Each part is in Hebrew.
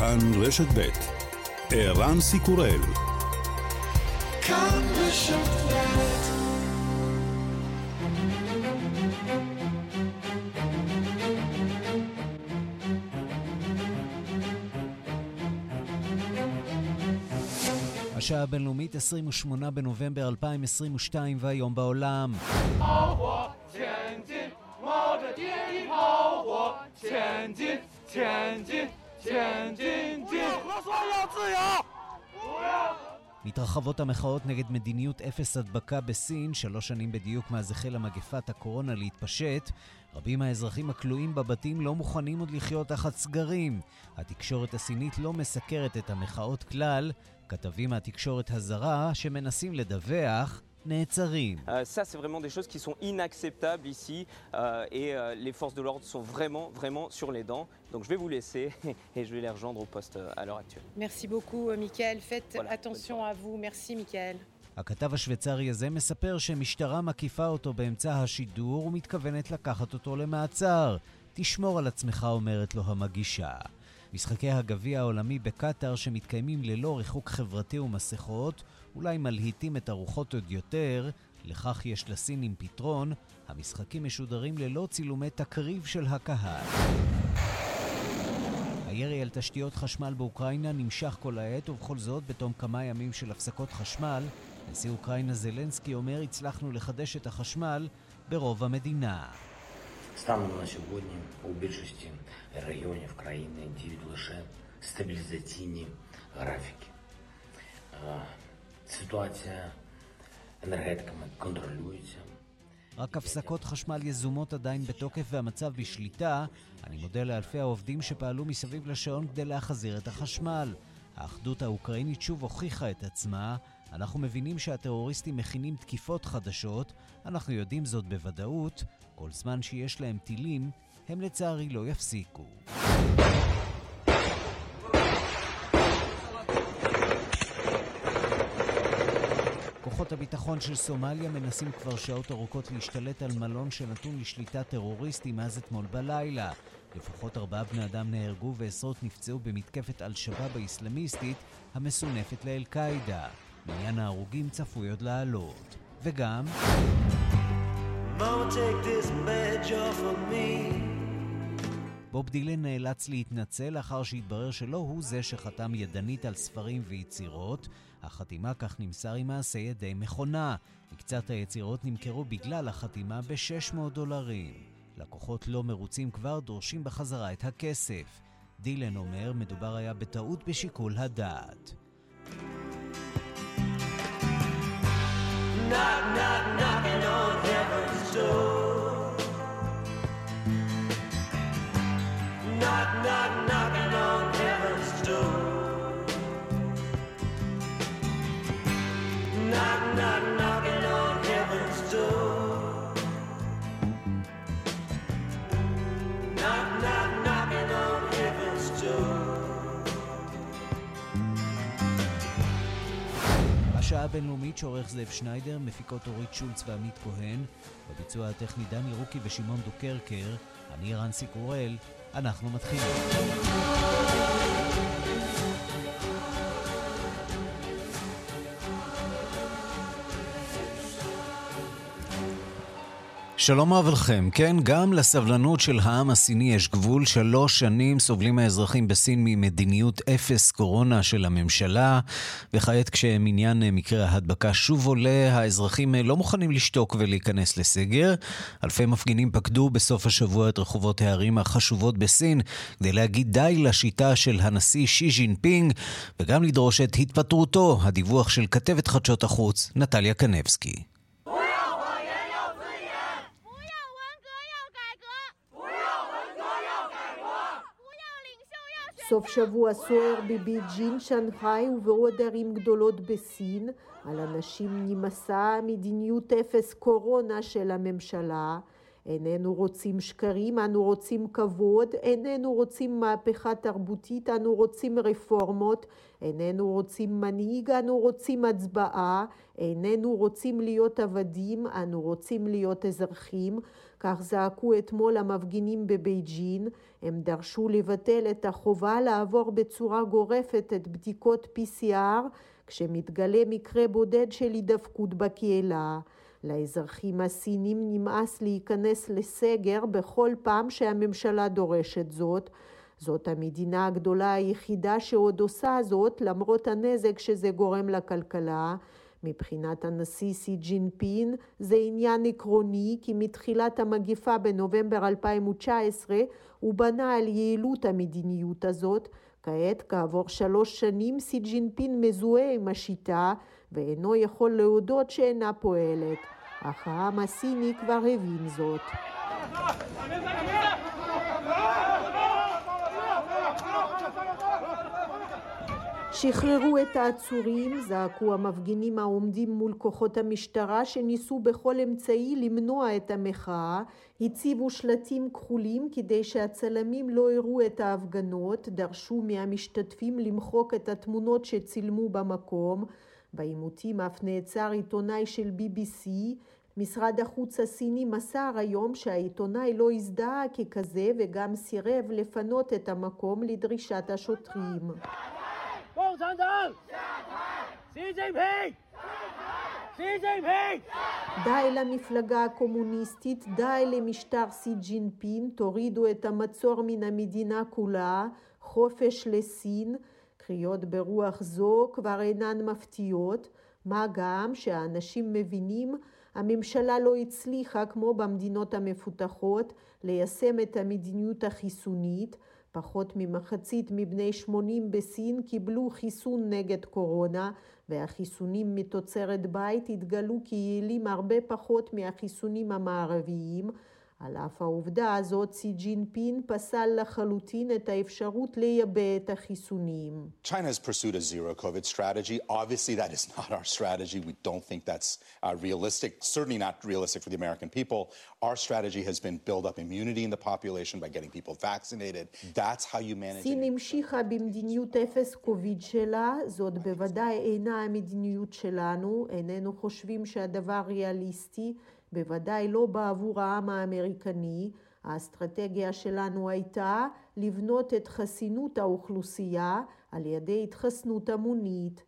כאן רשת ב' ערן סיקורל. כאן רשת השעה הבינלאומית 28 בנובמבר 2022 והיום בעולם. 前进！不要合作，要自由！不要！מתרחבות המחאות נגד מדיניות אפס הדבקה בסין, שלוש שנים בדיוק מאז החלה מגפת הקורונה להתפשט. רבים מהאזרחים הכלואים בבתים לא מוכנים עוד לחיות תחת סגרים. התקשורת הסינית לא מסקרת את המחאות כלל. כתבים מהתקשורת הזרה שמנסים לדווח נעצרים. Ça, c'est vraiment des choses qui sont inacceptables ici et les forces de l'ordre sont vraiment, vraiment sur les dents. Donc je vais vous laisser et je vais les rejoindre au poste à l'heure actuelle. Merci beaucoup, Michael. Faites voilà, attention à vous. Merci, Michael. הכתב השוויצרי הזה מספר שמשטרה מקיפה אותו באמצע השידור ומתכוונת לקחת אותו למעצר. תשמור על עצמך, אומרת לו המגישה. משחקי הגביע העולמי בקטאר שמתקיימים ללא ריחוק חברתי ומסכות אולי מלהיטים את הרוחות עוד יותר, לכך יש לסינים פתרון, המשחקים משודרים ללא צילומי תקריב של הקהל. הירי על תשתיות חשמל באוקראינה נמשך כל העת, ובכל זאת, בתום כמה ימים של הפסקות חשמל, נשיא אוקראינה זלנסקי אומר, הצלחנו לחדש את החשמל ברוב המדינה. Станом на сьогодні у більшості районів країни діють лише стабілізаційні графіки. Ситуація енергетиками контролюється. רק הפסקות חשמל יזומות עדיין בתוקף והמצב בשליטה. אני מודה לאלפי העובדים שפעלו מסביב לשעון כדי להחזיר את החשמל. האחדות האוקראינית שוב הוכיחה את עצמה. אנחנו מבינים שהטרוריסטים מכינים תקיפות חדשות, אנחנו יודעים זאת בוודאות. כל זמן שיש להם טילים, הם לצערי לא יפסיקו. כוחות הביטחון של סומליה מנסים כבר שעות ארוכות להשתלט על מלון שנתון לשליטת טרוריסטים מאז אתמול בלילה. לפחות ארבעה בני אדם נהרגו ועשרות נפצעו במתקפת אל-שבאב האיסלאמיסטית המסונפת לאל-קאעידה. מניין ההרוגים צפוי עוד לעלות. וגם... Mama, take this. בוב דילן נאלץ להתנצל לאחר שהתברר שלא הוא זה שחתם ידנית על ספרים ויצירות. החתימה, כך נמסר, היא מעשה ידי מכונה. מקצת היצירות נמכרו בגלל החתימה ב-600 דולרים. לקוחות לא מרוצים כבר דורשים בחזרה את הכסף. דילן אומר, מדובר היה בטעות בשיקול הדעת. Knock, knock, knocking on heaven's door הבינלאומית שעורך זאב שניידר, מפיקות אורית שולץ ועמית כהן, בביצוע הטכני דני רוקי ושמעון דוקרקר, אני רנסי קורל, אנחנו מתחילים. שלום רב לכם. כן, גם לסבלנות של העם הסיני יש גבול. שלוש שנים סובלים האזרחים בסין ממדיניות אפס קורונה של הממשלה, וכעת כשמניין מקרה ההדבקה שוב עולה, האזרחים לא מוכנים לשתוק ולהיכנס לסגר. אלפי מפגינים פקדו בסוף השבוע את רחובות הערים החשובות בסין, כדי להגיד די לשיטה של הנשיא שי ז'ינפינג, וגם לדרוש את התפטרותו. הדיווח של כתבת חדשות החוץ, נטליה קנבסקי. סוף שבוע סוער בבייג'ין, שנגחאי ובעוד ערים גדולות בסין. על אנשים נמאסה מדיניות אפס קורונה של הממשלה. איננו רוצים שקרים, אנו רוצים כבוד, איננו רוצים מהפכה תרבותית, אנו רוצים רפורמות, איננו רוצים מנהיג, אנו רוצים הצבעה, איננו רוצים להיות עבדים, אנו רוצים להיות אזרחים. כך זעקו אתמול המפגינים בבייג'ין. הם דרשו לבטל את החובה לעבור בצורה גורפת את בדיקות PCR כשמתגלה מקרה בודד של הידבקות בקהילה. לאזרחים הסינים נמאס להיכנס לסגר בכל פעם שהממשלה דורשת זאת. זאת המדינה הגדולה היחידה שעוד עושה זאת למרות הנזק שזה גורם לכלכלה. מבחינת הנשיא סי ג'ינפין זה עניין עקרוני כי מתחילת המגיפה בנובמבר 2019 הוא בנה על יעילות המדיניות הזאת. כעת, כעבור שלוש שנים, סי ג'ינפין מזוהה עם השיטה ואינו יכול להודות שאינה פועלת. אך העם הסיני כבר הבין זאת. שחררו את העצורים, זעקו המפגינים העומדים מול כוחות המשטרה שניסו בכל אמצעי למנוע את המחאה, הציבו שלטים כחולים כדי שהצלמים לא יראו את ההפגנות, דרשו מהמשתתפים למחוק את התמונות שצילמו במקום. בעימותים אף נעצר עיתונאי של BBC, משרד החוץ הסיני מסר היום שהעיתונאי לא הזדהה ככזה וגם סירב לפנות את המקום לדרישת השוטרים. די למפלגה הקומוניסטית, די למשטר סי ג'ינפין, תורידו את המצור מן המדינה כולה, חופש לסין, קריאות ברוח זו כבר אינן מפתיעות, מה גם שהאנשים מבינים הממשלה לא הצליחה, כמו במדינות המפותחות, ליישם את המדיניות החיסונית, פחות ממחצית מבני 80 בסין קיבלו חיסון נגד קורונה, והחיסונים מתוצרת בית התגלו כיעילים הרבה פחות מהחיסונים המערביים. על אף העובדה הזאת, סי ג'ינפין פסל לחלוטין את האפשרות לייבא את החיסונים. China has pursued a zero COVID strategy. Obviously that is not our strategy. We don't think that's uh, realistic. Certainly not realistic for the American people. Our strategy has been build up immunity in the population by getting people vaccinated. That's how you manage... סין המשיכה במדיניות אפס קוביד שלה, זאת בוודאי אינה המדיניות שלנו, איננו חושבים שהדבר ריאליסטי. בוודאי לא בעבור העם האמריקני. האסטרטגיה שלנו הייתה לבנות את חסינות האוכלוסייה על ידי התחסנות המונית.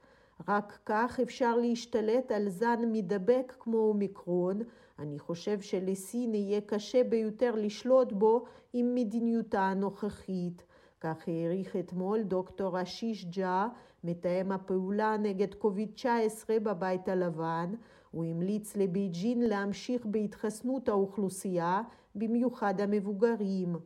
רק כך אפשר להשתלט על זן מדבק כמו אומיקרון. אני חושב שלסין יהיה קשה ביותר לשלוט בו עם מדיניותה הנוכחית. כך העריך אתמול דוקטור אשיש ג'ה, מתאם הפעולה נגד קוביד-19 בבית הלבן. הוא המליץ לבייג'ין להמשיך בהתחסנות האוכלוסייה, במיוחד המבוגרים.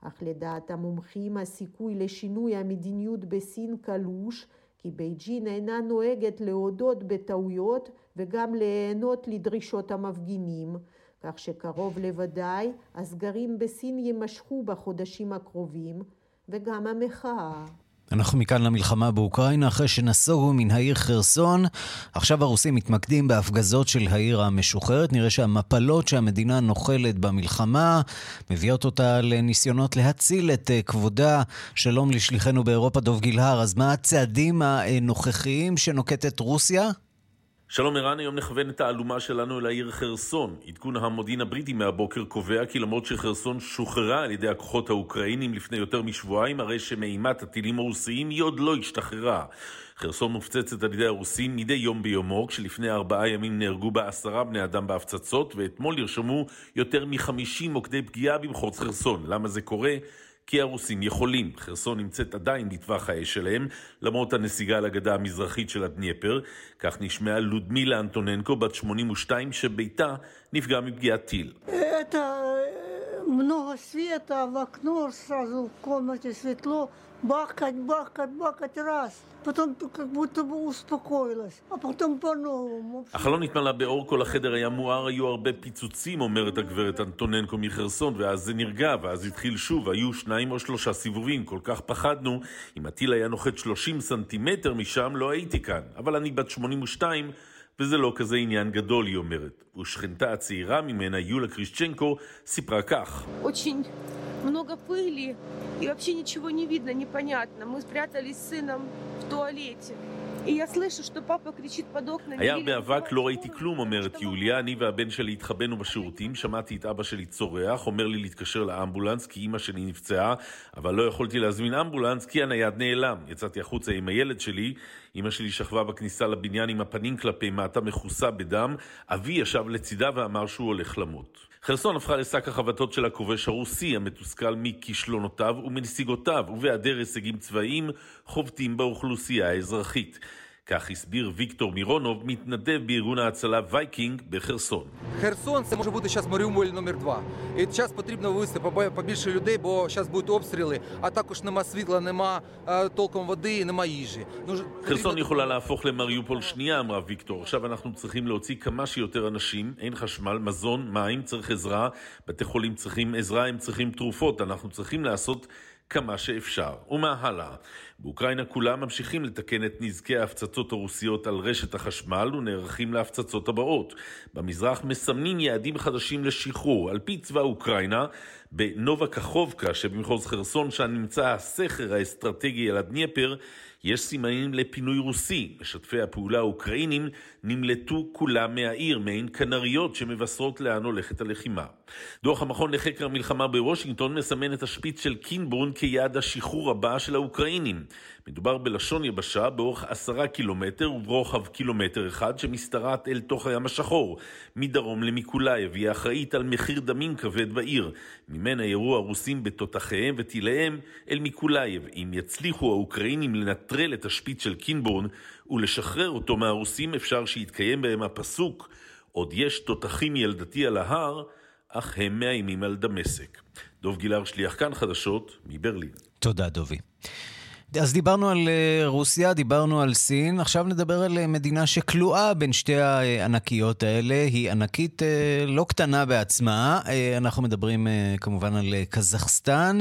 אך לדעת המומחים הסיכוי לשינוי המדיניות בסין קלוש, כי בייג'ין אינה נוהגת להודות בטעויות וגם להיענות לדרישות המפגינים, כך שקרוב לוודאי הסגרים בסין יימשכו בחודשים הקרובים, וגם המחאה. אנחנו מכאן למלחמה באוקראינה, אחרי שנסוגו מן העיר חרסון. עכשיו הרוסים מתמקדים בהפגזות של העיר המשוחררת. נראה שהמפלות שהמדינה נוחלת במלחמה מביאות אותה לניסיונות להציל את אה, כבודה. שלום לשליחנו באירופה, דוב גילהר. אז מה הצעדים הנוכחיים שנוקטת רוסיה? שלום ערן, היום נכוון את האלומה שלנו אל העיר חרסון. עדכון המודיעין הבריטי מהבוקר קובע כי למרות שחרסון שוחררה על ידי הכוחות האוקראינים לפני יותר משבועיים, הרי שמאימת הטילים הרוסיים היא עוד לא השתחררה. חרסון מופצצת על ידי הרוסים מדי יום ביומו, כשלפני ארבעה ימים נהרגו בה עשרה בני אדם בהפצצות, ואתמול נרשמו יותר מחמישים מוקדי פגיעה במחוז חרסון. למה זה קורה? כי הרוסים יכולים. חרסון נמצאת עדיין בטווח האש שלהם, למרות הנסיגה לגדה המזרחית של הדניפר. כך נשמעה לודמילה אנטוננקו, בת 82, שביתה נפגע מפגיעת טיל. много света в окно, сразу в комнате светло, бахать, бахать, бахать раз. потом как будто бы успокоилась, а потом по-новому. החלון התמלא באור, כל החדר היה מואר, היו הרבה פיצוצים, אומרת הגברת אנטוננקו מחרסון, ואז זה נרגע, ואז התחיל שוב, היו שניים או שלושה סיבובים, כל כך פחדנו. אם הטיל היה נוחת 30 סנטימטר משם, לא הייתי כאן. אבל אני בת 82, וזה לא כזה עניין גדול, היא אומרת. ושכנתה הצעירה ממנה, יולה קרישצ'נקו, סיפרה כך. много пыли, и вообще ничего не видно, непонятно. Мы спрятались с сыном в туалете. היה הרבה אבק, לא ראיתי כלום, אומרת יוליה. אני והבן שלי התחבאנו בשירותים, שמעתי את אבא שלי צורח, אומר לי להתקשר לאמבולנס כי אימא שלי נפצעה, אבל לא יכולתי להזמין אמבולנס כי הנייד נעלם. יצאתי החוצה עם הילד שלי, אימא שלי שכבה בכניסה לבניין עם הפנים כלפי מטה, מכוסה בדם. אבי ישב לצידה ואמר שהוא הולך למות. חרסון הפכה לשק החבטות של הכובש הרוסי, המתוסכל מכישלונותיו ומנסיגותיו, ובהיעדר הישגים צבאיים, חובטים באוכלוסייה האזרחית. כך הסביר ויקטור מירונוב, מתנדב בארגון ההצלה וייקינג בחרסון. Херсон це може бути зараз Маріуполь номер 2. І зараз потрібно вивести побільше людей, бо зараз будуть обстріли, а також нема світла, нема толком води, нема їжі. חרסון יכולה להפוך למריופול שנייה, אמרה ויקטור. עכשיו אנחנו צריכים להוציא כמה שיותר אנשים, אין חשמל, מזון, מים, צריך עזרה, בתי חולים צריכים עזרה, הם צריכים תרופות, אנחנו צריכים לעשות כמה שאפשר. ומה הלאה? באוקראינה כולם ממשיכים לתקן את נזקי ההפצצות הרוסיות על רשת החשמל ונערכים להפצצות הבאות. במזרח מסמנים יעדים חדשים לשחרור. על פי צבא אוקראינה, בנובה קחובקה שבמחוז חרסון, שם נמצא הסכר האסטרטגי על הדניפר, יש סימנים לפינוי רוסי. משתפי הפעולה האוקראינים נמלטו כולם מהעיר, מעין כנריות שמבשרות לאן הולכת הלחימה. דוח המכון לחקר המלחמה בוושינגטון מסמן את השפיץ של קינבורן כיעד השחרור הבא של האוקראינים. מדובר בלשון יבשה באורך עשרה קילומטר וברוחב קילומטר אחד שמשתרעת אל תוך הים השחור, מדרום למיקולאייב, היא האחראית על מחיר דמים כבד בעיר. ממנה ירו הרוסים בתותחיהם וטיליהם אל מיקולאייב. אם יצליחו האוקראינים לנטרל את השפיץ של קינבורן ולשחרר אותו מהרוסים, אפשר שיתקיים בהם הפסוק עוד יש תותחים ילדתי על ההר, אך הם מאיימים על דמשק. דוב גילהר, שליח כאן חדשות, מברלין. תודה, דובי. אז דיברנו על אה, רוסיה, דיברנו על סין, עכשיו נדבר על אה, מדינה שכלואה בין שתי הענקיות האלה. היא ענקית אה, לא קטנה בעצמה. אנחנו מדברים כמובן על קזחסטן.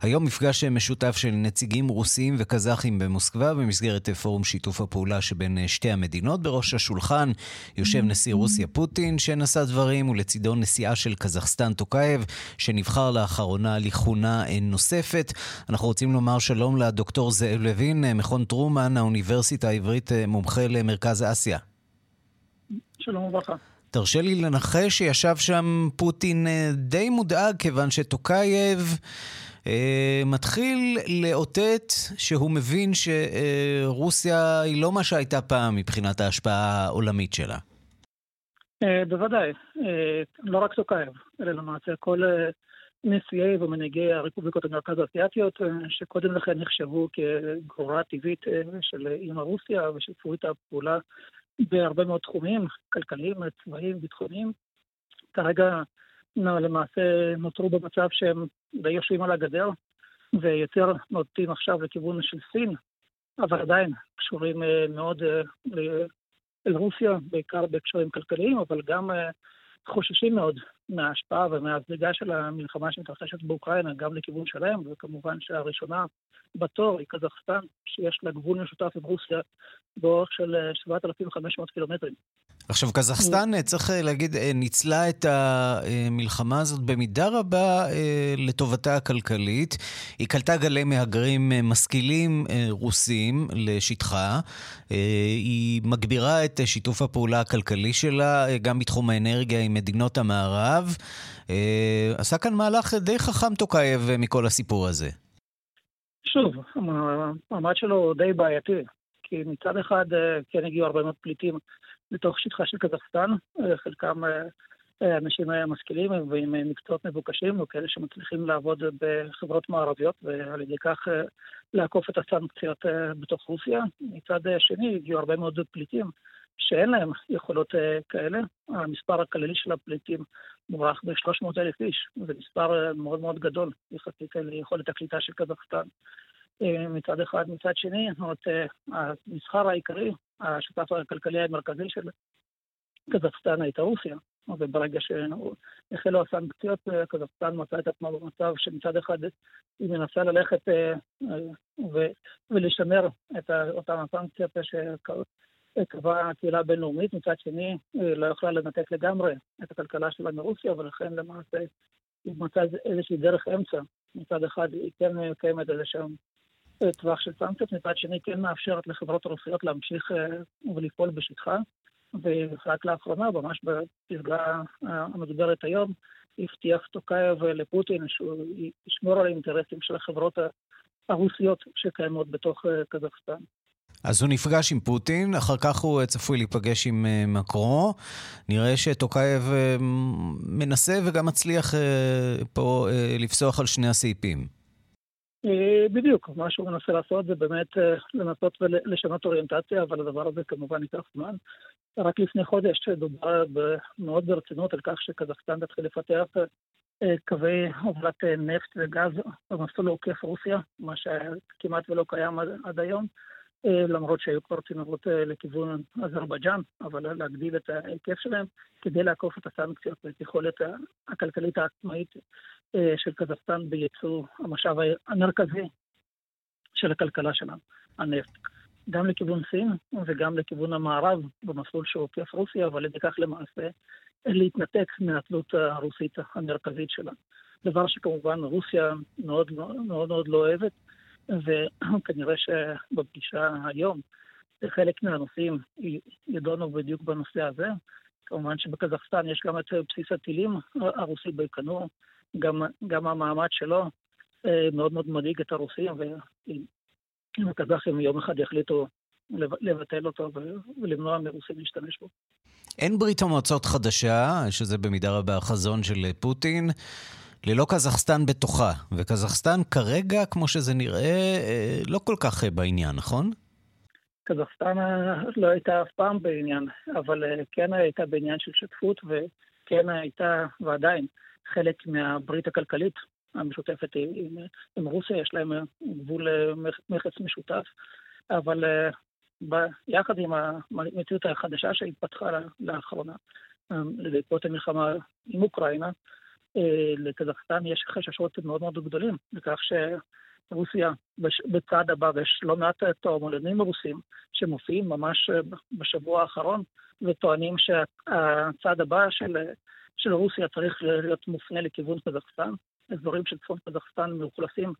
היום מפגש משותף של נציגים רוסיים וקזחים במוסקבה במסגרת פורום שיתוף הפעולה שבין שתי המדינות. בראש השולחן יושב נשיא רוסיה פוטין שנשא דברים, ולצידו נשיאה של קזחסטן טוקייב, שנבחר לאחרונה לכהונה נוספת. אנחנו רוצים לומר שלום לדוקטור דוקטור זאב לוין, אה, מכון טרומן, האוניברסיטה העברית, אה, מומחה למרכז אסיה. שלום וברכה. תרשה לי לנחש שישב שם פוטין אה, די מודאג, כיוון שטוקייב אה, מתחיל לאותת שהוא מבין שרוסיה היא לא מה שהייתה פעם מבחינת ההשפעה העולמית שלה. בוודאי. לא רק טוקייב, אלא למעשה כל נשיאי ומנהיגי הרפובליקות המרכז האסייתיות, אה, שקודם לכן נחשבו כגרורה טבעית אה, של אימא רוסיה ושיתפו איתה פעולה בהרבה מאוד תחומים, כלכליים, צבאיים, ביטחוניים. כרגע למעשה נותרו במצב שהם די יושבים על הגדר, ויותר נוטים עכשיו לכיוון של סין, אבל עדיין קשורים אה, מאוד אל רוסיה, בעיקר בהקשרים כלכליים, אבל גם חוששים מאוד מההשפעה ומהזליגה של המלחמה שמתרחשת באוקראינה, גם לכיוון שלהם, וכמובן שהראשונה בתור היא קזחסטן, שיש לה גבול משותף עם רוסיה באורך של 7,500 אה, קילומטרים. עכשיו, קזחסטן, אה, צריך אה, להגיד, ניצלה את המלחמה הזאת במידה רבה לטובתה הכלכלית. היא קלטה גלי מהגרים משכילים רוסים לשטחה. היא מגבירה את שיתוף הפעולה הכלכלי שלה, גם בתחום האנרגיה עם מדינות המערב. עשה כאן מהלך די חכם טוקייב מכל הסיפור הזה. שוב, המעמד שלו די בעייתי, כי מצד אחד אה, כן הגיעו הרבה מאוד פליטים לתוך שטחה של קזחסטן, אה, חלקם אה, אנשים משכילים ועם מקצועות מבוקשים, או כאלה שמצליחים לעבוד בחברות מערביות, ועל ידי כך לעקוף את הסנקציות בתוך רוסיה. מצד שני הגיעו הרבה מאוד פליטים שאין להם יכולות כאלה. המספר הכללי של הפליטים מוערך ב-300 אלף איש, זה מספר מאוד מאוד גדול יחסית ליכולת הקליטה של קזחסטן. אה, מצד אחד. מצד שני, זאת, אה, המסחר העיקרי, השותף הכלכלי המרכזי של קזחסטן הייתה רוסיה. וברגע שהחלו הסנקציות, אה, קזחסטן מצא את עצמה במצב שמצד אחד היא מנסה ללכת ו- ולשמר את אותן הסנקציות שקבעה הקהילה הבינלאומית, מצד שני היא לא יכלה לנתק לגמרי את הכלכלה שלה מרוסיה, ולכן למעשה היא מצאה איזושהי דרך אמצע. מצד אחד היא כן מקיימת איזשהם טווח של סנקציות, מצד שני כן מאפשרת לחברות רוסיות להמשיך ולפעול בשטחה. ורק לאחרונה, ממש בפסגה המדוברת היום, הבטיח טוקייב לפוטין שהוא ישמור על האינטרסים של החברות הרוסיות שקיימות בתוך קזחסטן. אז הוא נפגש עם פוטין, אחר כך הוא צפוי להיפגש עם אה, מקרון. נראה שטוקייב אה, מנסה וגם מצליח אה, פה לפסוח על שני הסעיפים. בדיוק, מה שהוא מנסה לעשות זה באמת לנסות ולשנות אוריינטציה, אבל הדבר הזה כמובן ייקח זמן. רק לפני חודש דובר מאוד ברצינות על כך שקזחסטן תתחיל לפתח קווי הובלת נפט וגז במסלול עוקף רוסיה, מה שכמעט ולא קיים עד היום. אה, למרות שהיו כבר צינורות אה, לכיוון אזרבייג'אן, אבל להגדיל את ההיקף שלהם כדי לעקוף את הסנקציות ואת יכולת הכלכלית העצמאית אה, של קזחסטן בייצוא המשאב המרכזי של הכלכלה שלנו, הנפט. גם לכיוון סין וגם לכיוון המערב במסלול שעוקף רוסיה, אבל ידי כך למעשה להתנתק מהתלות הרוסית המרכזית שלה. דבר שכמובן רוסיה מאוד מאוד, מאוד לא אוהבת. וכנראה שבפגישה היום חלק מהנושאים ידונו בדיוק בנושא הזה. כמובן שבקזחסטן יש גם את בסיס הטילים הרוסי בייקנור, גם, גם המעמד שלו אה, מאוד מאוד מדאיג את הרוסים, ואם הקזחים יום אחד יחליטו לבטל אותו ולמנוע מרוסים להשתמש בו. אין ברית המועצות חדשה, שזה במידה רבה החזון של פוטין. ללא קזחסטן בתוכה. וקזחסטן כרגע, כמו שזה נראה, אה, לא כל כך אה, בעניין, נכון? קזחסטן לא הייתה אף פעם בעניין, אבל כן הייתה בעניין של שותפות, וכן הייתה, ועדיין, חלק מהברית הכלכלית המשותפת עם, עם רוסיה, יש להם גבול מכס משותף, אבל ב, יחד עם המציאות החדשה שהתפתחה לאחרונה, בעקבות המלחמה עם אוקראינה, אה, לקזחסטן יש חששות מאוד מאוד גדולים לכך שרוסיה בצד הבא, ויש לא מעט תועמלנים רוסים שמופיעים ממש בשבוע האחרון וטוענים שהצד הבא של, של רוסיה צריך להיות מופנה לכיוון קזחסטן. אזורים של צפון קזחסטן מאוכלסים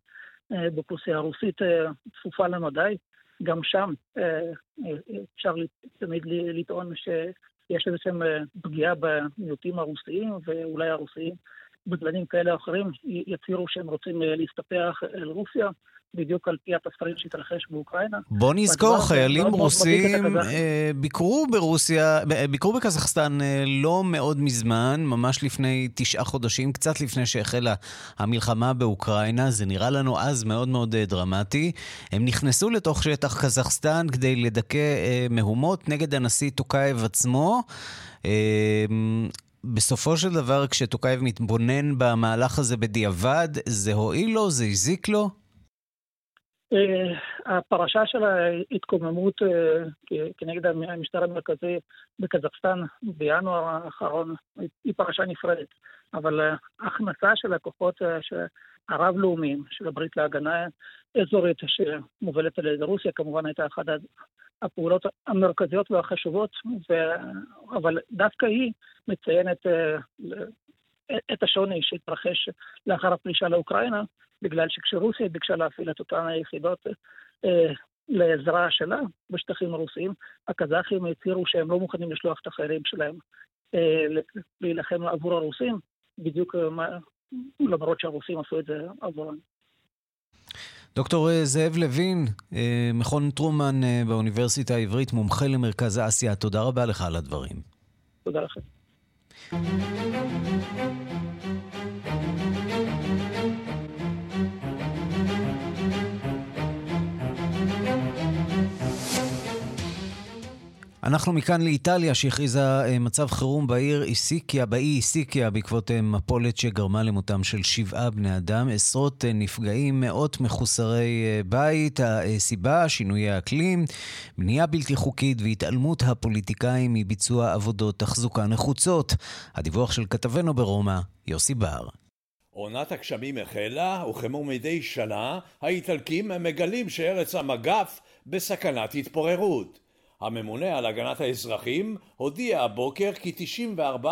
אה, באוכלוסייה הרוסית אה, צפופה למדי. גם שם אפשר תמיד לטעון שיש איזושהי פגיעה במיעוטים הרוסיים, ואולי הרוסיים בזמנים כאלה או אחרים יצהירו שהם רוצים אה, להסתפח אל רוסיה. בדיוק על פי התספרים שהתרחש באוקראינה. בוא נזכור, חיילים רוסים אה, ביקרו ברוסיה, אה, ביקרו בקזחסטן לא מאוד מזמן, ממש לפני תשעה חודשים, קצת לפני שהחלה המלחמה באוקראינה. זה נראה לנו אז מאוד מאוד דרמטי. הם נכנסו לתוך שטח קזחסטן כדי לדכא מהומות נגד הנשיא טוקייב עצמו. בסופו של דבר, כשטוקייב מתבונן במהלך הזה בדיעבד, זה הועיל לו? זה הזיק לו? אה, הפרשה של ההתקוממות אה, כנגד המשטר המרכזי בקזחסטן בינואר האחרון היא פרשה נפרדת, אבל ההכנסה של הכוחות הרב-לאומיים של הברית להגנה אזורית שמובלת על ידי רוסיה כמובן הייתה אחת הפעולות המרכזיות והחשובות, ו... אבל דווקא היא מציינת אה, את השוני שהתרחש לאחר הפלישה לאוקראינה, בגלל שכשרוסיה ביקשה להפעיל את אותן היחידות אה, לעזרה שלה בשטחים הרוסיים, הקזחים הצהירו שהם לא מוכנים לשלוח את החיילים שלהם אה, להילחם עבור הרוסים, בדיוק למרות שהרוסים עשו את זה עבורם. דוקטור אה, זאב לוין, אה, מכון טרומן אה, באוניברסיטה העברית, מומחה למרכז אסיה, תודה רבה לך על הדברים. תודה לכם. אנחנו מכאן לאיטליה שהכריזה אה, מצב חירום בעיר איסיקיה, באי איסיקיה בעקבות אה, מפולת שגרמה למותם של שבעה בני אדם, עשרות אה, נפגעים, מאות מחוסרי בית, הסיבה, שינויי האקלים, בנייה בלתי חוקית והתעלמות הפוליטיקאים מביצוע עבודות תחזוקה נחוצות. הדיווח של כתבנו ברומא, יוסי בר. עונת הגשמים החלה, וכמו מדי שנה, האיטלקים מגלים שארץ המגף בסכנת התפוררות. הממונה על הגנת האזרחים הודיע הבוקר כי 94%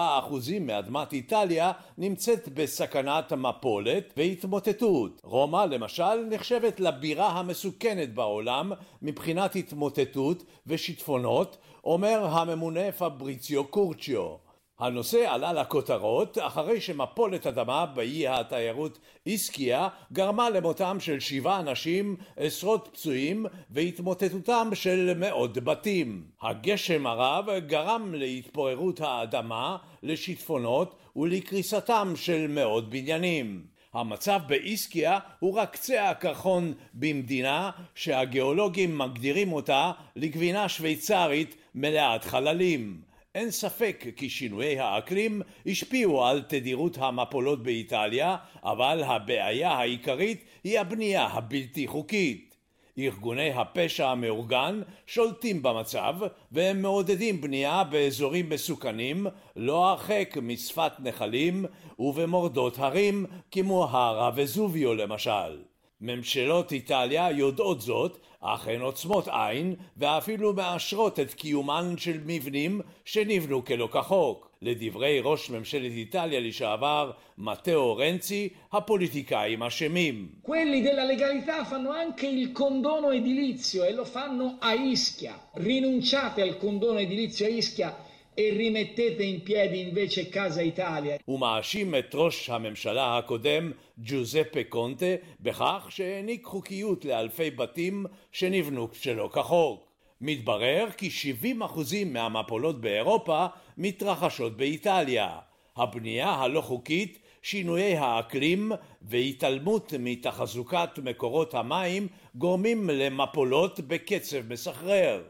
מאדמת איטליה נמצאת בסכנת מפולת והתמוטטות. רומא למשל נחשבת לבירה המסוכנת בעולם מבחינת התמוטטות ושיטפונות, אומר הממונה פבריציו קורצ'יו. הנושא עלה לכותרות אחרי שמפולת אדמה באי התיירות איסקיה גרמה למותם של שבעה אנשים, עשרות פצועים והתמוטטותם של מאות בתים. הגשם הרב גרם להתפוררות האדמה, לשיטפונות ולקריסתם של מאות בניינים. המצב באיסקיה הוא רק קצה הקרחון במדינה שהגיאולוגים מגדירים אותה לגבינה שוויצרית מלאת חללים. אין ספק כי שינויי האקלים השפיעו על תדירות המפולות באיטליה, אבל הבעיה העיקרית היא הבנייה הבלתי חוקית. ארגוני הפשע המאורגן שולטים במצב והם מעודדים בנייה באזורים מסוכנים לא הרחק משפת נחלים ובמורדות הרים כמו הר הווזוביו למשל. ממשלות איטליה יודעות זאת, אך הן עוצמות עין ואפילו מאשרות את קיומן של מבנים שנבנו כלא כחוק. לדברי ראש ממשלת איטליה לשעבר, מתאו רנצי, הפוליטיקאים אשמים. Quelli della legalità fanno anche il condono edilizio e lo fanno a Ischia. Rinunciate al condono edilizio a Ischia e rimettete in piedi invece Casa Italia. הוא מאשים את ראש הממשלה הקודם, ג'וזפה קונטה, בכך שהעניק חוקיות לאלפי בתים שנבנו שלא כחוק. מתברר כי 70% מהמפולות באירופה מתרחשות באיטליה. הבנייה הלא חוקית, שינויי האקלים והתעלמות מתחזוקת מקורות המים גורמים למפולות בקצב מסחרר.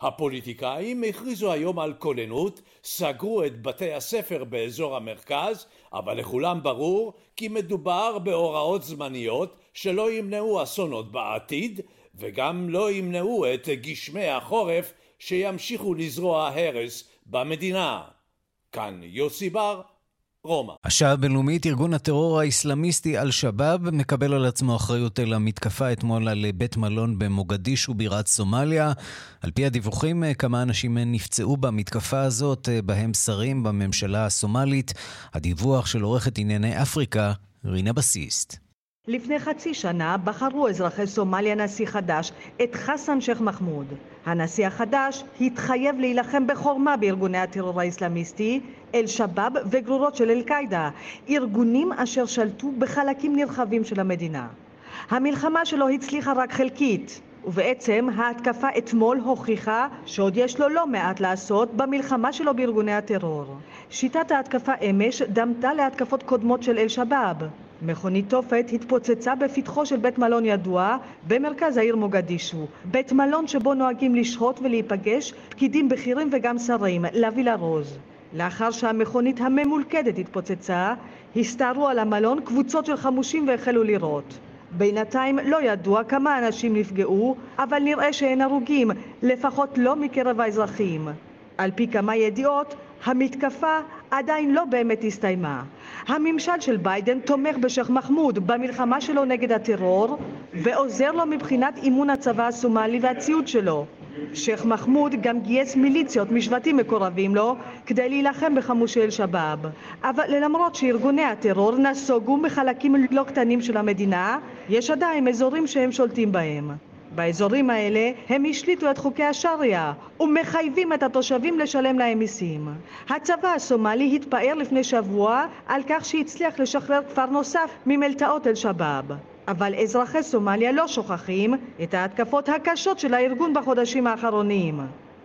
הפוליטיקאים הכריזו היום על כוננות, סגרו את בתי הספר באזור המרכז, אבל לכולם ברור כי מדובר בהוראות זמניות שלא ימנעו אסונות בעתיד, וגם לא ימנעו את גשמי החורף שימשיכו לזרוע הרס במדינה. כאן יוסי בר, רומא. השעה הבינלאומית, ארגון הטרור האסלאמיסטי אל-שבאב מקבל על עצמו אחריות אל המתקפה אתמול על בית מלון במוגדישו בירת סומליה. על פי הדיווחים, כמה אנשים נפצעו במתקפה הזאת, בהם שרים בממשלה הסומלית. הדיווח של עורכת ענייני אפריקה, רינה בסיסט. לפני חצי שנה בחרו אזרחי סומליה נשיא חדש, את חסן שייח' מחמוד. הנשיא החדש התחייב להילחם בחורמה בארגוני הטרור האסלאמיסטי, אל-שבאב וגרורות של אל-קאעידה, ארגונים אשר שלטו בחלקים נרחבים של המדינה. המלחמה שלו הצליחה רק חלקית, ובעצם ההתקפה אתמול הוכיחה שעוד יש לו לא מעט לעשות במלחמה שלו בארגוני הטרור. שיטת ההתקפה אמש דמתה להתקפות קודמות של אל-שבאב. מכונית תופת התפוצצה בפתחו של בית מלון ידוע במרכז העיר מוגדישו. בית מלון שבו נוהגים לשהות ולהיפגש פקידים בכירים וגם שרים, לוי רוז. לאחר שהמכונית הממולכדת התפוצצה, הסתערו על המלון קבוצות של חמושים והחלו לירות. בינתיים לא ידוע כמה אנשים נפגעו, אבל נראה שאין הרוגים, לפחות לא מקרב האזרחים. על פי כמה ידיעות, המתקפה עדיין לא באמת הסתיימה. הממשל של ביידן תומך בשייח' מחמוד במלחמה שלו נגד הטרור ועוזר לו מבחינת אימון הצבא הסומלי והציוד שלו. שייח' מחמוד גם גייס מיליציות משבטים מקורבים לו כדי להילחם בחמושי אל-שבאב. אבל למרות שארגוני הטרור נסוגו מחלקים לא קטנים של המדינה, יש עדיין אזורים שהם שולטים בהם. באזורים האלה הם השליטו את חוקי השריעה ומחייבים את התושבים לשלם להם מיסים. הצבא הסומלי התפאר לפני שבוע על כך שהצליח לשחרר כפר נוסף ממלתעות אל-שבאב. אבל אזרחי סומליה לא שוכחים את ההתקפות הקשות של הארגון בחודשים האחרונים.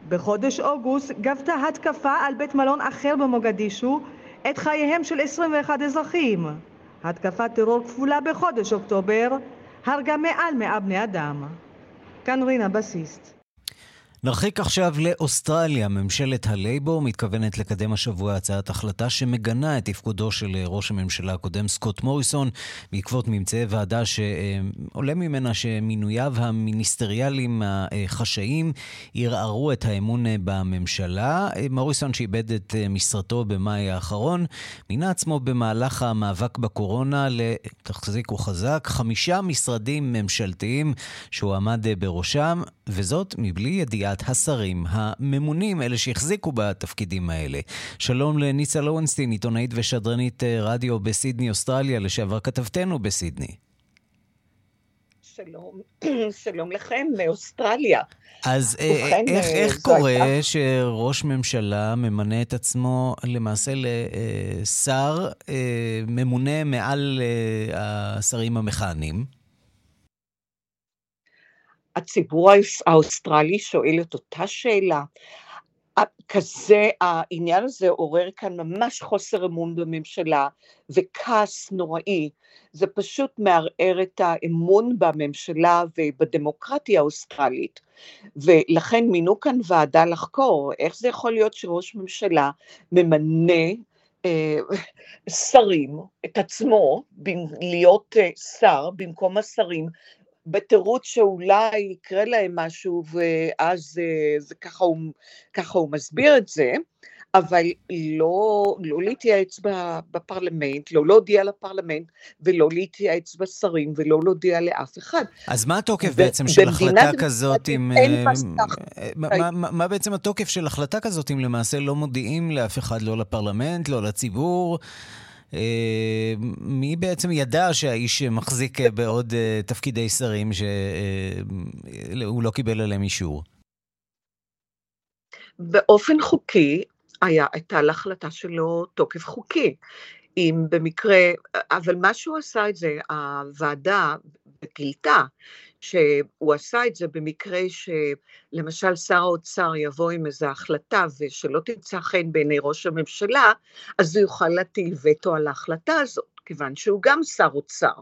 בחודש אוגוסט גבתה התקפה על בית מלון אחר במוגדישו את חייהם של 21 אזרחים. התקפת טרור כפולה בחודש אוקטובר הרגה מעל מאה בני אדם. כאן רינה בסיסט. נרחיק עכשיו לאוסטרליה. ממשלת הלייבור מתכוונת לקדם השבוע הצעת החלטה שמגנה את תפקודו של ראש הממשלה הקודם סקוט מוריסון בעקבות ממצאי ועדה שעולה ממנה שמינוייו המיניסטריאליים החשאיים ערערו את האמון בממשלה. מוריסון שאיבד את משרתו במאי האחרון מינה עצמו במהלך המאבק בקורונה לתחזיק וחזק חמישה משרדים ממשלתיים שהוא עמד בראשם וזאת מבלי ידיעה אוכלוסיית השרים הממונים, אלה שהחזיקו בתפקידים האלה. שלום לניצה לורנסטין, עיתונאית ושדרנית רדיו בסידני, אוסטרליה, לשעבר כתבתנו בסידני. שלום, שלום לכם מאוסטרליה. אז ובכן, איך, איך קורה הייתה... שראש ממשלה ממנה את עצמו למעשה לשר ממונה מעל השרים המכהנים? הציבור האוסטרלי שואל את אותה שאלה. כזה, העניין הזה עורר כאן ממש חוסר אמון בממשלה וכעס נוראי. זה פשוט מערער את האמון בממשלה ובדמוקרטיה האוסטרלית. ולכן מינו כאן ועדה לחקור, איך זה יכול להיות שראש ממשלה ממנה אה, שרים, את עצמו, להיות אה, שר במקום השרים, בתירוץ שאולי יקרה להם משהו ואז אה, זה ככה הוא, ככה הוא מסביר את זה, אבל לא, לא להתייעץ בפרלמנט, לא להודיע לפרלמנט ולא להתייעץ בשרים ולא להודיע לאף אחד. אז מה התוקף בעצם של החלטה כזאת אם... אה, מה, מה, מה בעצם התוקף של החלטה כזאת אם למעשה לא מודיעים לאף אחד, לא לפרלמנט, לא לציבור? אה, מי בעצם ידע שהאיש מחזיק בעוד אה, תפקידי שרים שהוא לא קיבל עליהם אישור? באופן חוקי, היה, הייתה להחלטה שלו תוקף חוקי. אם במקרה, אבל מה שהוא עשה את זה, הוועדה גילתה שהוא עשה את זה במקרה שלמשל שר האוצר יבוא עם איזו החלטה ושלא תמצא חן בעיני ראש הממשלה, אז הוא יוכל להטיל וטו על ההחלטה הזאת, כיוון שהוא גם שר אוצר.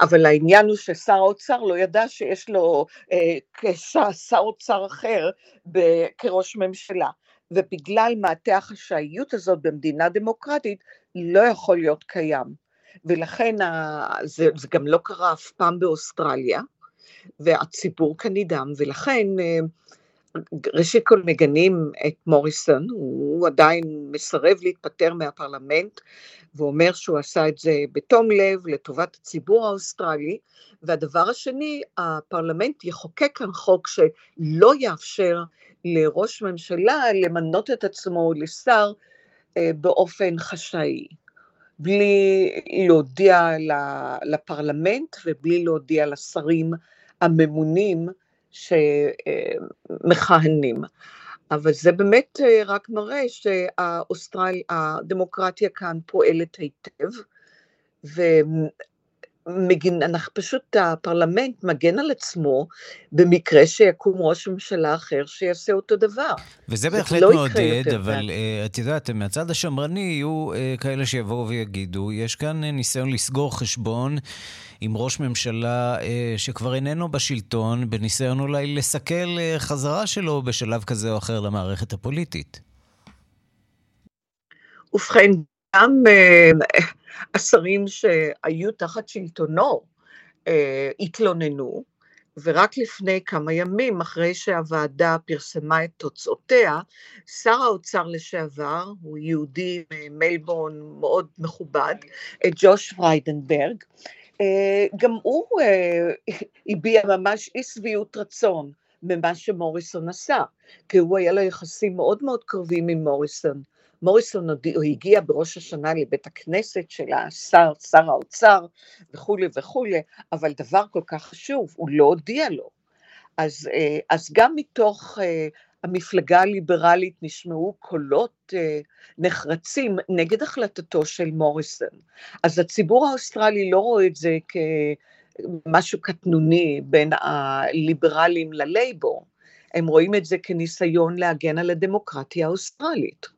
אבל העניין הוא ששר האוצר לא ידע שיש לו אה, שר אוצר אחר ב- כראש ממשלה. ובגלל מעטה החשאיות הזאת במדינה דמוקרטית לא יכול להיות קיים. ולכן זה, זה גם לא קרה אף פעם באוסטרליה, והציבור נדהם, ולכן אה, ראשית כל מגנים את מוריסון, הוא עדיין מסרב להתפטר מהפרלמנט, ואומר שהוא עשה את זה בתום לב לטובת הציבור האוסטרלי, והדבר השני, הפרלמנט יחוקק כאן חוק שלא יאפשר לראש ממשלה למנות את עצמו לשר באופן חשאי, בלי להודיע לפרלמנט ובלי להודיע לשרים הממונים שמכהנים. אבל זה באמת אה, רק מראה שהדמוקרטיה כאן פועלת היטב, מגן, אנחנו פשוט, הפרלמנט מגן על עצמו במקרה שיקום ראש ממשלה אחר שיעשה אותו דבר. וזה בהחלט לא מעודד, אבל uh, את יודעת, מהצד השמרני יהיו uh, כאלה שיבואו ויגידו, יש כאן uh, ניסיון לסגור חשבון עם ראש ממשלה uh, שכבר איננו בשלטון, בניסיון אולי לסכל uh, חזרה שלו בשלב כזה או אחר למערכת הפוליטית. ובכן, גם uh, השרים שהיו תחת שלטונו אה, התלוננו, ורק לפני כמה ימים, אחרי שהוועדה פרסמה את תוצאותיה, שר האוצר לשעבר, הוא יהודי מלבורן מאוד מכובד, ג'וש פריידנברג, אה, גם הוא אה, הביע ממש אי שביעות רצון ממה שמוריסון עשה, כי הוא היה לו יחסים מאוד מאוד קרובים עם מוריסון. מוריסון הגיע בראש השנה לבית הכנסת של השר, שר האוצר וכולי וכולי, אבל דבר כל כך חשוב, הוא לא הודיע לו. אז, אה, אז גם מתוך אה, המפלגה הליברלית נשמעו קולות אה, נחרצים נגד החלטתו של מוריסון. אז הציבור האוסטרלי לא רואה את זה כמשהו קטנוני בין הליברלים ללייבור, הם רואים את זה כניסיון להגן על הדמוקרטיה האוסטרלית.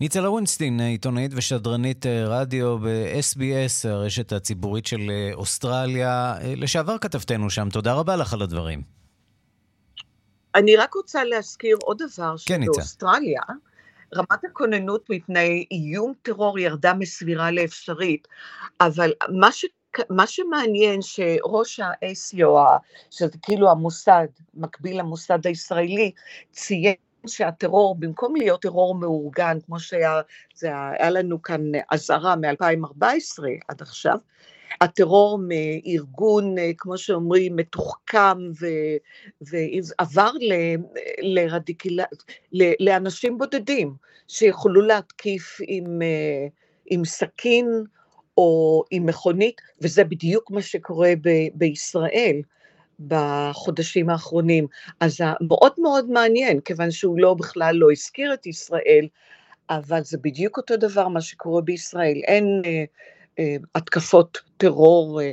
ניצה לווינסטין, עיתונאית ושדרנית אה, רדיו ב-SBS, הרשת הציבורית של אה, אוסטרליה. אה, לשעבר כתבתנו שם, תודה רבה לך על הדברים. אני רק רוצה להזכיר עוד דבר, כן, שבאוסטרליה רמת הכוננות מפני איום טרור ירדה מסבירה לאפשרית, אבל מה ש... מה שמעניין שראש ה-ACO, שזה כאילו המוסד, מקביל למוסד הישראלי, ציין שהטרור, במקום להיות טרור מאורגן, כמו שהיה זה לנו כאן אזהרה מ-2014 עד עכשיו, הטרור מארגון, כמו שאומרים, מתוחכם ועבר לרדיקילה, לאנשים בודדים שיכולו להתקיף עם, עם סכין או עם מכונית, וזה בדיוק מה שקורה ב, בישראל. בחודשים האחרונים. אז זה מאוד מאוד מעניין, כיוון שהוא לא בכלל לא הזכיר את ישראל, אבל זה בדיוק אותו דבר מה שקורה בישראל. אין אה, אה, התקפות טרור אה,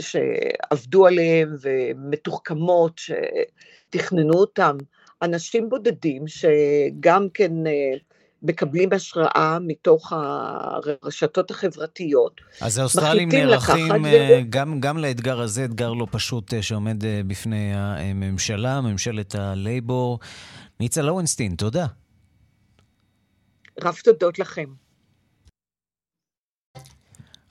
שעבדו עליהן ומתוחכמות, שתכננו אותם. אנשים בודדים שגם כן אה, מקבלים השראה מתוך הרשתות החברתיות. אז האוסטרלים נערכים אה, גם, גם לאתגר הזה, אתגר לא פשוט אה, שעומד אה, בפני הממשלה, ממשלת הלייבור. ניצה לואונסטין, תודה. רב תודות לכם.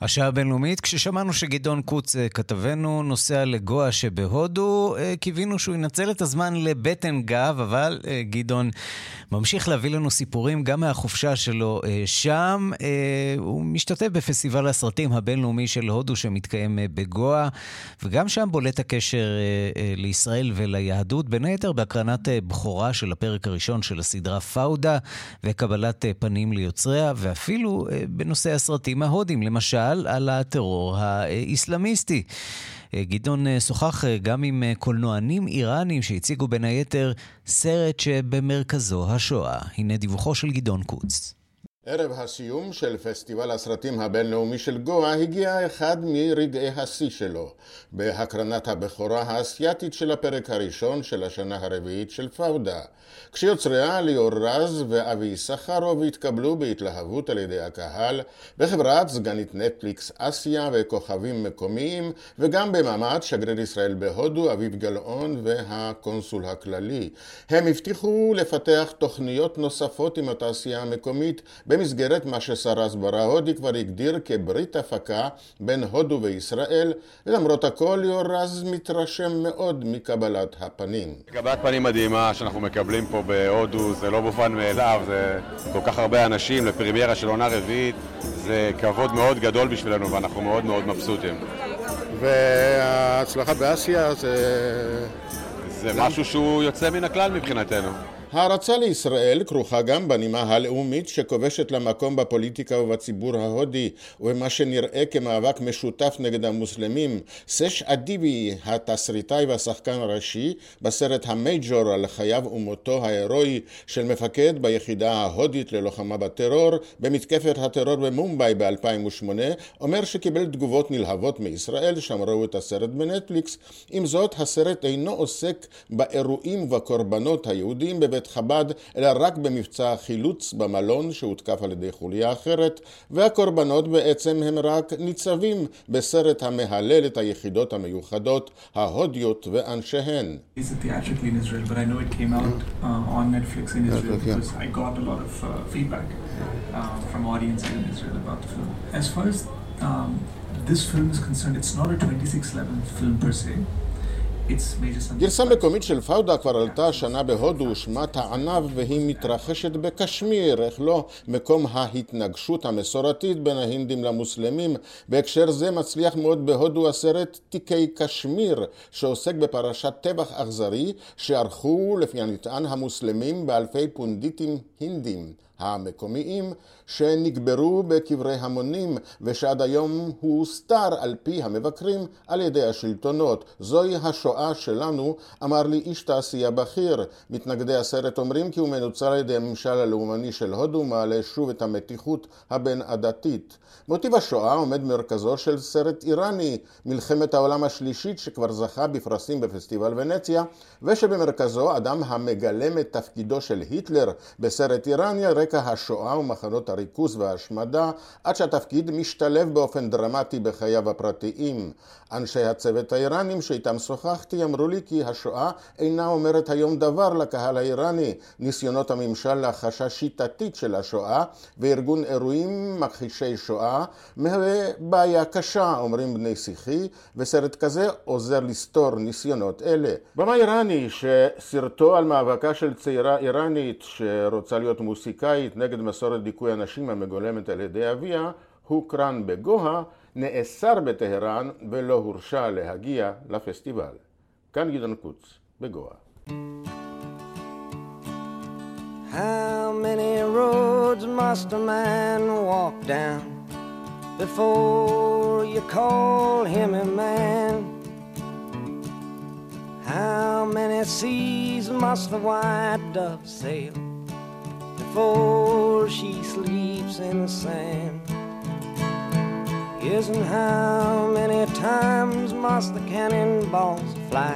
השעה הבינלאומית, כששמענו שגדעון קוץ, כתבנו, נוסע לגואה שבהודו, קיווינו שהוא ינצל את הזמן לבטן גב, אבל גדעון ממשיך להביא לנו סיפורים גם מהחופשה שלו אה, שם. אה, הוא משתתף בפסטיבל הסרטים הבינלאומי של הודו שמתקיים אה, בגואה, וגם שם בולט הקשר לישראל וליהדות, בין היתר בהקרנת בכורה של הפרק הראשון של הסדרה פאודה וקבלת פנים ליוצריה, ואפילו בנושא הסרטים ההודים, למשל על הטרור האיסלאמיסטי. גדעון אה, שוחח אה, גם עם אה, קולנוענים איראנים שהציגו בין היתר סרט שבמרכזו השואה. הנה דיווחו של גדעון קוץ. ערב הסיום של פסטיבל הסרטים הבינלאומי של גואה הגיע אחד מרגעי השיא שלו, בהקרנת הבכורה האסייתית של הפרק הראשון של השנה הרביעית של פאודה, כשיוצריה ליאור רז ואבי סחרוב התקבלו בהתלהבות על ידי הקהל, בחברת סגנית נטפליקס אסיה וכוכבים מקומיים, וגם במעמד שגריר ישראל בהודו, אביב גלאון והקונסול הכללי. הם הבטיחו לפתח תוכניות נוספות עם התעשייה המקומית במסגרת מה ששר ההסברה ההודי כבר הגדיר כברית הפקה בין הודו וישראל, ולמרות הכל ליאור רז מתרשם מאוד מקבלת הפנים. קבלת פנים מדהימה שאנחנו מקבלים פה בהודו, זה לא מובן מאליו, זה כל כך הרבה אנשים לפרימיירה של עונה רביעית, זה כבוד מאוד גדול בשבילנו ואנחנו מאוד מאוד מבסוטים. וההצלחה באסיה זה... זה משהו שהוא יוצא מן הכלל מבחינתנו. הערצה לישראל כרוכה גם בנימה הלאומית שכובשת לה מקום בפוליטיקה ובציבור ההודי ובמה שנראה כמאבק משותף נגד המוסלמים. סש אדיבי, התסריטאי והשחקן הראשי בסרט המייג'ור על חייו ומותו ההירואי של מפקד ביחידה ההודית ללוחמה בטרור במתקפת הטרור במומבאי ב-2008, אומר שקיבל תגובות נלהבות מישראל שם ראו את הסרט בנטפליקס. עם זאת, הסרט אינו עוסק באירועים ובקורבנות היהודים בבית בית חב"ד, אלא רק במבצע החילוץ במלון שהותקף על ידי חוליה אחרת, והקורבנות בעצם הם רק ניצבים בסרט המהלל את היחידות המיוחדות, ההודיות ואנשיהן. this film is concerned, it's not a 2611 film per se. גרסה מקומית של פאודה כבר עלתה השנה בהודו ושמה הענב והיא מתרחשת בקשמיר, איך לא מקום ההתנגשות המסורתית בין ההינדים למוסלמים. בהקשר זה מצליח מאוד בהודו הסרט תיקי קשמיר, שעוסק בפרשת טבח אכזרי שערכו לפי הנטען המוסלמים באלפי פונדיטים הינדים. המקומיים שנקברו בקברי המונים ושעד היום הוא הוסתר על פי המבקרים על ידי השלטונות. זוהי השואה שלנו, אמר לי איש תעשייה בכיר. מתנגדי הסרט אומרים כי הוא מנוצל על ידי הממשל הלאומני של הודו ומעלה שוב את המתיחות הבין-עדתית. מוטיב השואה עומד מרכזו של סרט איראני, מלחמת העולם השלישית שכבר זכה בפרסים בפסטיבל ונציה, ושבמרכזו אדם המגלם את תפקידו של היטלר בסרט איראני על רקע השואה ומחנות הריכוז וההשמדה, עד שהתפקיד משתלב באופן דרמטי בחייו הפרטיים. אנשי הצוות האיראנים שאיתם שוחחתי אמרו לי כי השואה אינה אומרת היום דבר לקהל האיראני. ניסיונות הממשל להכחשה שיטתית של השואה וארגון אירועים מכחישי שואה מהווה בעיה קשה, אומרים בני שיחי, וסרט כזה עוזר לסתור ניסיונות אלה. במה איראני שסרטו על מאבקה של צעירה איראנית שרוצה להיות מוסיקאית נגד מסורת דיכוי הנשים המגולמת על ידי אביה הוקרן בגואה נאסר בטהרן ולא הורשה להגיע לפסטיבל. כאן גדעון קוץ, בגואה. How many roads must a man walk down before you call him a man? How many seas must the white dove sail before she sleeps in the sand? Yes, and how many times must the cannonballs fly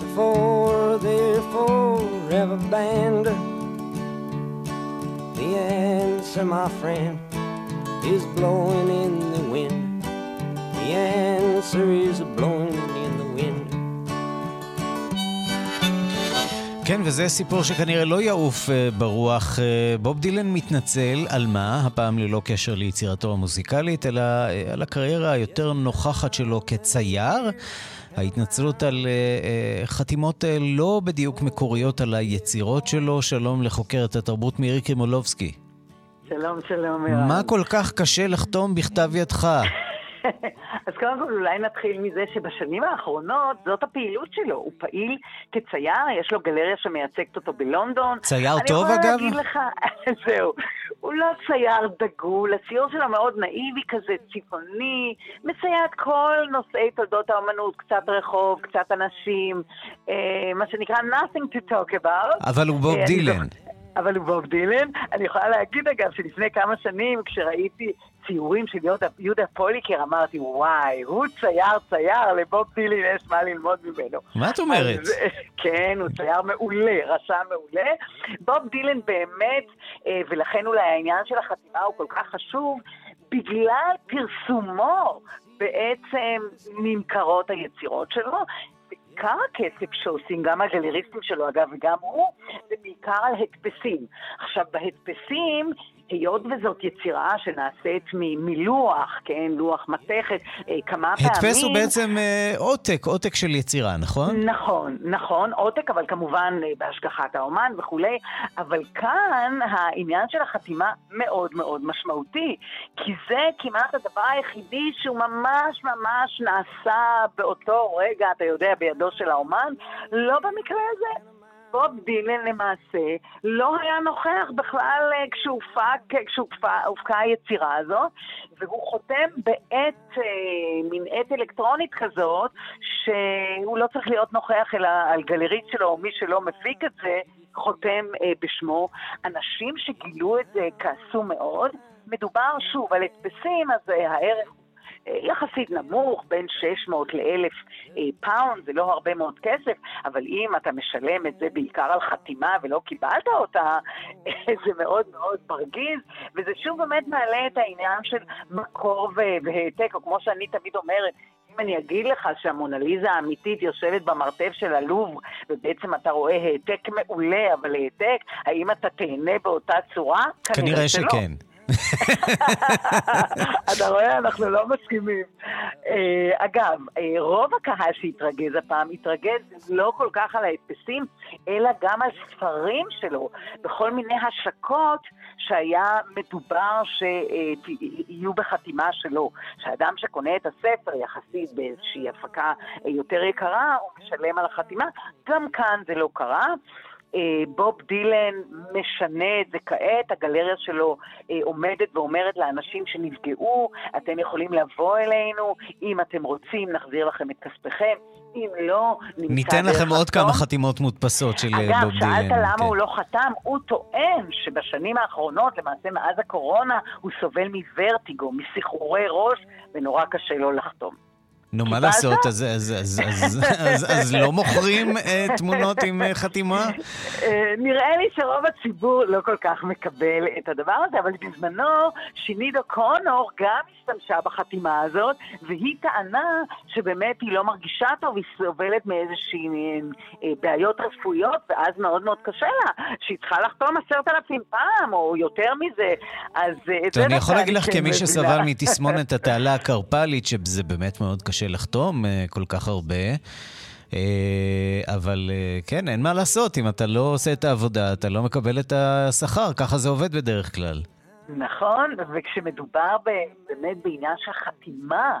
before they're forever banned? The answer, my friend, is blowing in the wind. The answer is blowing כן, וזה סיפור שכנראה לא יעוף uh, ברוח. Uh, בוב דילן מתנצל על מה? הפעם ללא קשר ליצירתו המוזיקלית, אלא uh, על הקריירה היותר נוכחת שלו כצייר. ההתנצלות על uh, חתימות uh, לא בדיוק מקוריות על היצירות שלו. שלום לחוקרת התרבות מירי קרימולובסקי. שלום, שלום. מה כל כך קשה לחתום בכתב ידך? אז קודם כל אולי נתחיל מזה שבשנים האחרונות זאת הפעילות שלו. הוא פעיל כצייר, יש לו גלריה שמייצגת אותו בלונדון. צייר טוב אגב? אני יכולה להגיד לך, זהו, הוא לא צייר דגול, הציור שלו מאוד נאיבי כזה, צבעוני, מצייר את כל נושאי תולדות האומנות, קצת רחוב, קצת אנשים, אה, מה שנקרא nothing to talk about. אבל הוא בוב אה, דילן. אבל הוא בוב דילן. אני יכולה להגיד אגב שלפני כמה שנים כשראיתי ציורים של יהודה, יהודה פוליקר, אמרתי, וואי, הוא צייר צייר, לבוב דילן יש מה ללמוד ממנו. מה את אומרת? אז, כן, הוא צייר מעולה, רשם מעולה. בוב דילן באמת, אה, ולכן אולי העניין של החתימה הוא כל כך חשוב, בגלל פרסומו בעצם נמכרות היצירות שלו, עיקר הכסף שעושים גם הגלריסטים שלו, אגב, וגם הוא, זה בעיקר על הדפסים. עכשיו, בהדפסים היות וזאת יצירה שנעשית מלוח, כן, לוח מתכת, אה, כמה פעמים... הדפס הוא בעצם אה, עותק, עותק של יצירה, נכון? נכון, נכון, עותק, אבל כמובן אה, בהשגחת האומן וכולי, אבל כאן העניין של החתימה מאוד מאוד משמעותי, כי זה כמעט הדבר היחידי שהוא ממש ממש נעשה באותו רגע, אתה יודע, בידו של האומן, לא במקרה הזה. בוב דילן למעשה לא היה נוכח בכלל אה, כשהופקה היצירה הזאת, והוא חותם בעת, אה, מין עת אלקטרונית כזאת, שהוא לא צריך להיות נוכח אלא על גלרית שלו, או מי שלא מפיק את זה, חותם אה, בשמו. אנשים שגילו את זה כעסו מאוד. מדובר שוב על הדפסים, אז אה, הערך יחסית נמוך, בין 600 ל-1,000 אה, פאונד, זה לא הרבה מאוד כסף, אבל אם אתה משלם את זה בעיקר על חתימה ולא קיבלת אותה, זה מאוד מאוד מרגיז, וזה שוב באמת מעלה את העניין של מקור והעתק, או כמו שאני תמיד אומרת, אם אני אגיד לך שהמונליזה האמיתית יושבת במרתף של הלובר, ובעצם אתה רואה העתק מעולה, אבל העתק, האם אתה תהנה באותה צורה? כנראה, כנראה שכן. אתה רואה, אנחנו לא מסכימים. אה, אגב, אה, רוב הקהל שהתרגז הפעם, התרגז לא כל כך על ההדפסים, אלא גם על ספרים שלו, בכל מיני השקות שהיה מדובר שיהיו בחתימה שלו. שאדם שקונה את הספר יחסית באיזושהי הפקה יותר יקרה, הוא משלם על החתימה. גם כאן זה לא קרה. אה, בוב דילן משנה את זה כעת, הגלריה שלו אה, עומדת ואומרת לאנשים שנפגעו, אתם יכולים לבוא אלינו, אם אתם רוצים נחזיר לכם את כספיכם. אם לא, נמצא ניתן לכם עוד כמה חתימות מודפסות של אה, אגב, בוב דילן. אגב, שאלת למה כן. הוא לא חתם, הוא טוען שבשנים האחרונות, למעשה מאז הקורונה, הוא סובל מוורטיגו, מסחרורי ראש, ונורא קשה לו לחתום. נו, מה לעשות? אז, אז, אז, אז, אז, אז לא מוכרים uh, תמונות עם uh, חתימה? Uh, נראה לי שרוב הציבור לא כל כך מקבל את הדבר הזה, אבל בזמנו שינידו קונור גם השתמשה בחתימה הזאת, והיא טענה שבאמת היא לא מרגישה טוב, היא סובלת מאיזושהי uh, בעיות רפואיות, ואז מאוד מאוד קשה לה, שהיא צריכה לחתום עשרת אלפים פעם, או יותר מזה, אז... טוב, אני יכול להגיד לך כמי שסבל מתסמונת התעלה הקרפלית, שזה באמת מאוד קשה. קשה לחתום אה, כל כך הרבה. אה, אבל אה, כן, אין מה לעשות, אם אתה לא עושה את העבודה, אתה לא מקבל את השכר, ככה זה עובד בדרך כלל. נכון, וכשמדובר באמת בעניין של חתימה,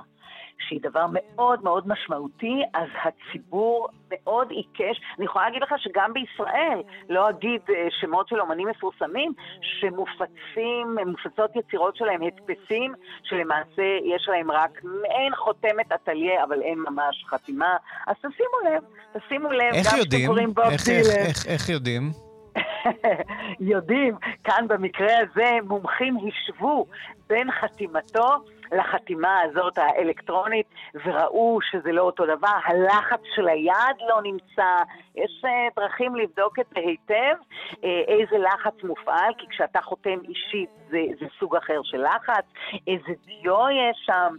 שהיא דבר מאוד מאוד משמעותי, אז הציבור מאוד עיקש. אני יכולה להגיד לך שגם בישראל, לא אגיד אה, שמות של אומנים מפורסמים, שמופצים, מופצות יצירות שלהם, הדפסים, שלמעשה יש להם רק מעין חותמת אטליה, אבל אין ממש חתימה. אז תשימו לב, תשימו לב, איך יודעים? איך, איך, איך, איך יודעים? יודעים, כאן במקרה הזה מומחים השוו בין חתימתו לחתימה הזאת האלקטרונית וראו שזה לא אותו דבר, הלחץ של היד לא נמצא, יש uh, דרכים לבדוק את זה היטב, uh, איזה לחץ מופעל, כי כשאתה חותם אישית זה, זה סוג אחר של לחץ, איזה דיו יש שם.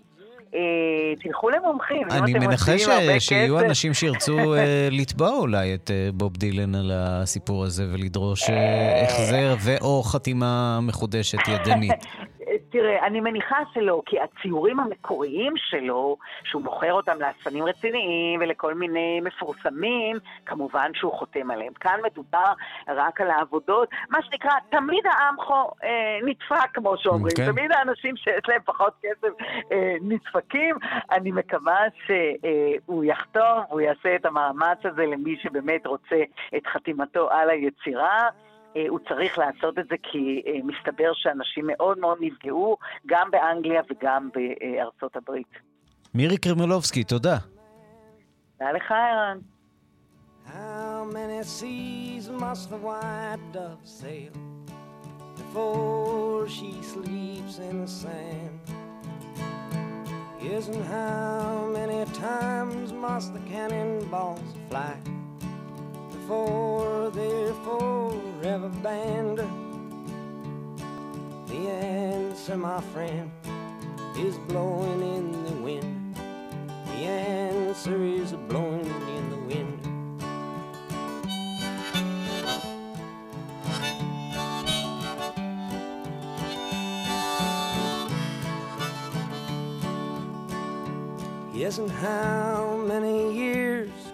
אה, תלכו למומחים. אני מנחש שיהיו אנשים שירצו לתבוע אולי את בוב דילן על הסיפור הזה ולדרוש החזר ו/או חתימה מחודשת ידנית. תראה, אני מניחה שלא, כי הציורים המקוריים שלו, שהוא מוכר אותם לאספנים רציניים ולכל מיני מפורסמים, כמובן שהוא חותם עליהם. כאן מדובר רק על העבודות, מה שנקרא, תמיד העמכו אה, נדפק, כמו שאומרים. Okay. כן. תמיד האנשים שיש להם פחות כסף אה, נדפקים. אני מקווה שהוא יחתום, הוא יעשה את המאמץ הזה למי שבאמת רוצה את חתימתו על היצירה. אה, הוא צריך לעשות את זה כי אה, מסתבר שאנשים מאוד מאוד נפגעו, גם באנגליה וגם בארצות הברית. מירי קרמלובסקי, תודה. תודה לך, ערן. How many seas must the white dove sail before she sleeps in the sand? Yes, and how many times must the cannonballs fly? For their forever band. The answer, my friend, is blowing in the wind. The answer is blowing in the wind. Yes, and how many years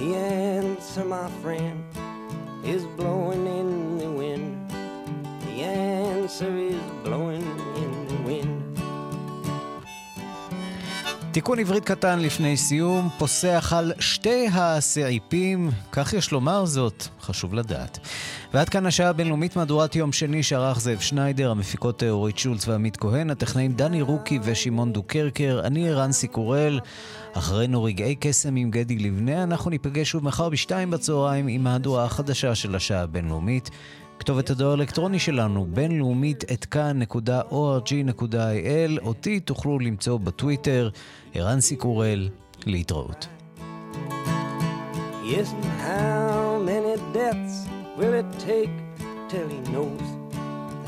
The answer, my friend, is blowing in the wind. The answer is blowing תיקון עברית קטן לפני סיום, פוסח על שתי הסעיפים, כך יש לומר זאת, חשוב לדעת. ועד כאן השעה הבינלאומית מהדורת יום שני שערך זאב שניידר, המפיקות אורית שולץ ועמית כהן, הטכנאים דני רוקי ושמעון דוקרקר, אני ערן סיקורל. אחרינו רגעי קסם עם גדי לבנה, אנחנו ניפגש שוב מחר בשתיים בצהריים עם מהדורה החדשה של השעה הבינלאומית. כתובת הדואר האלקטרוני שלנו, בינלאומית את כאן.org.il, אותי תוכלו למצוא בטוויטר, ערן סיקורל, להתראות. Yes, how many deaths will it take till he knows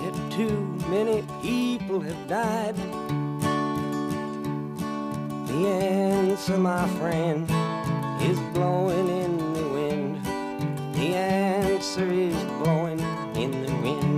that too many people have died? The answer, my friend, is blowing in the wind. The answer is blowing. win.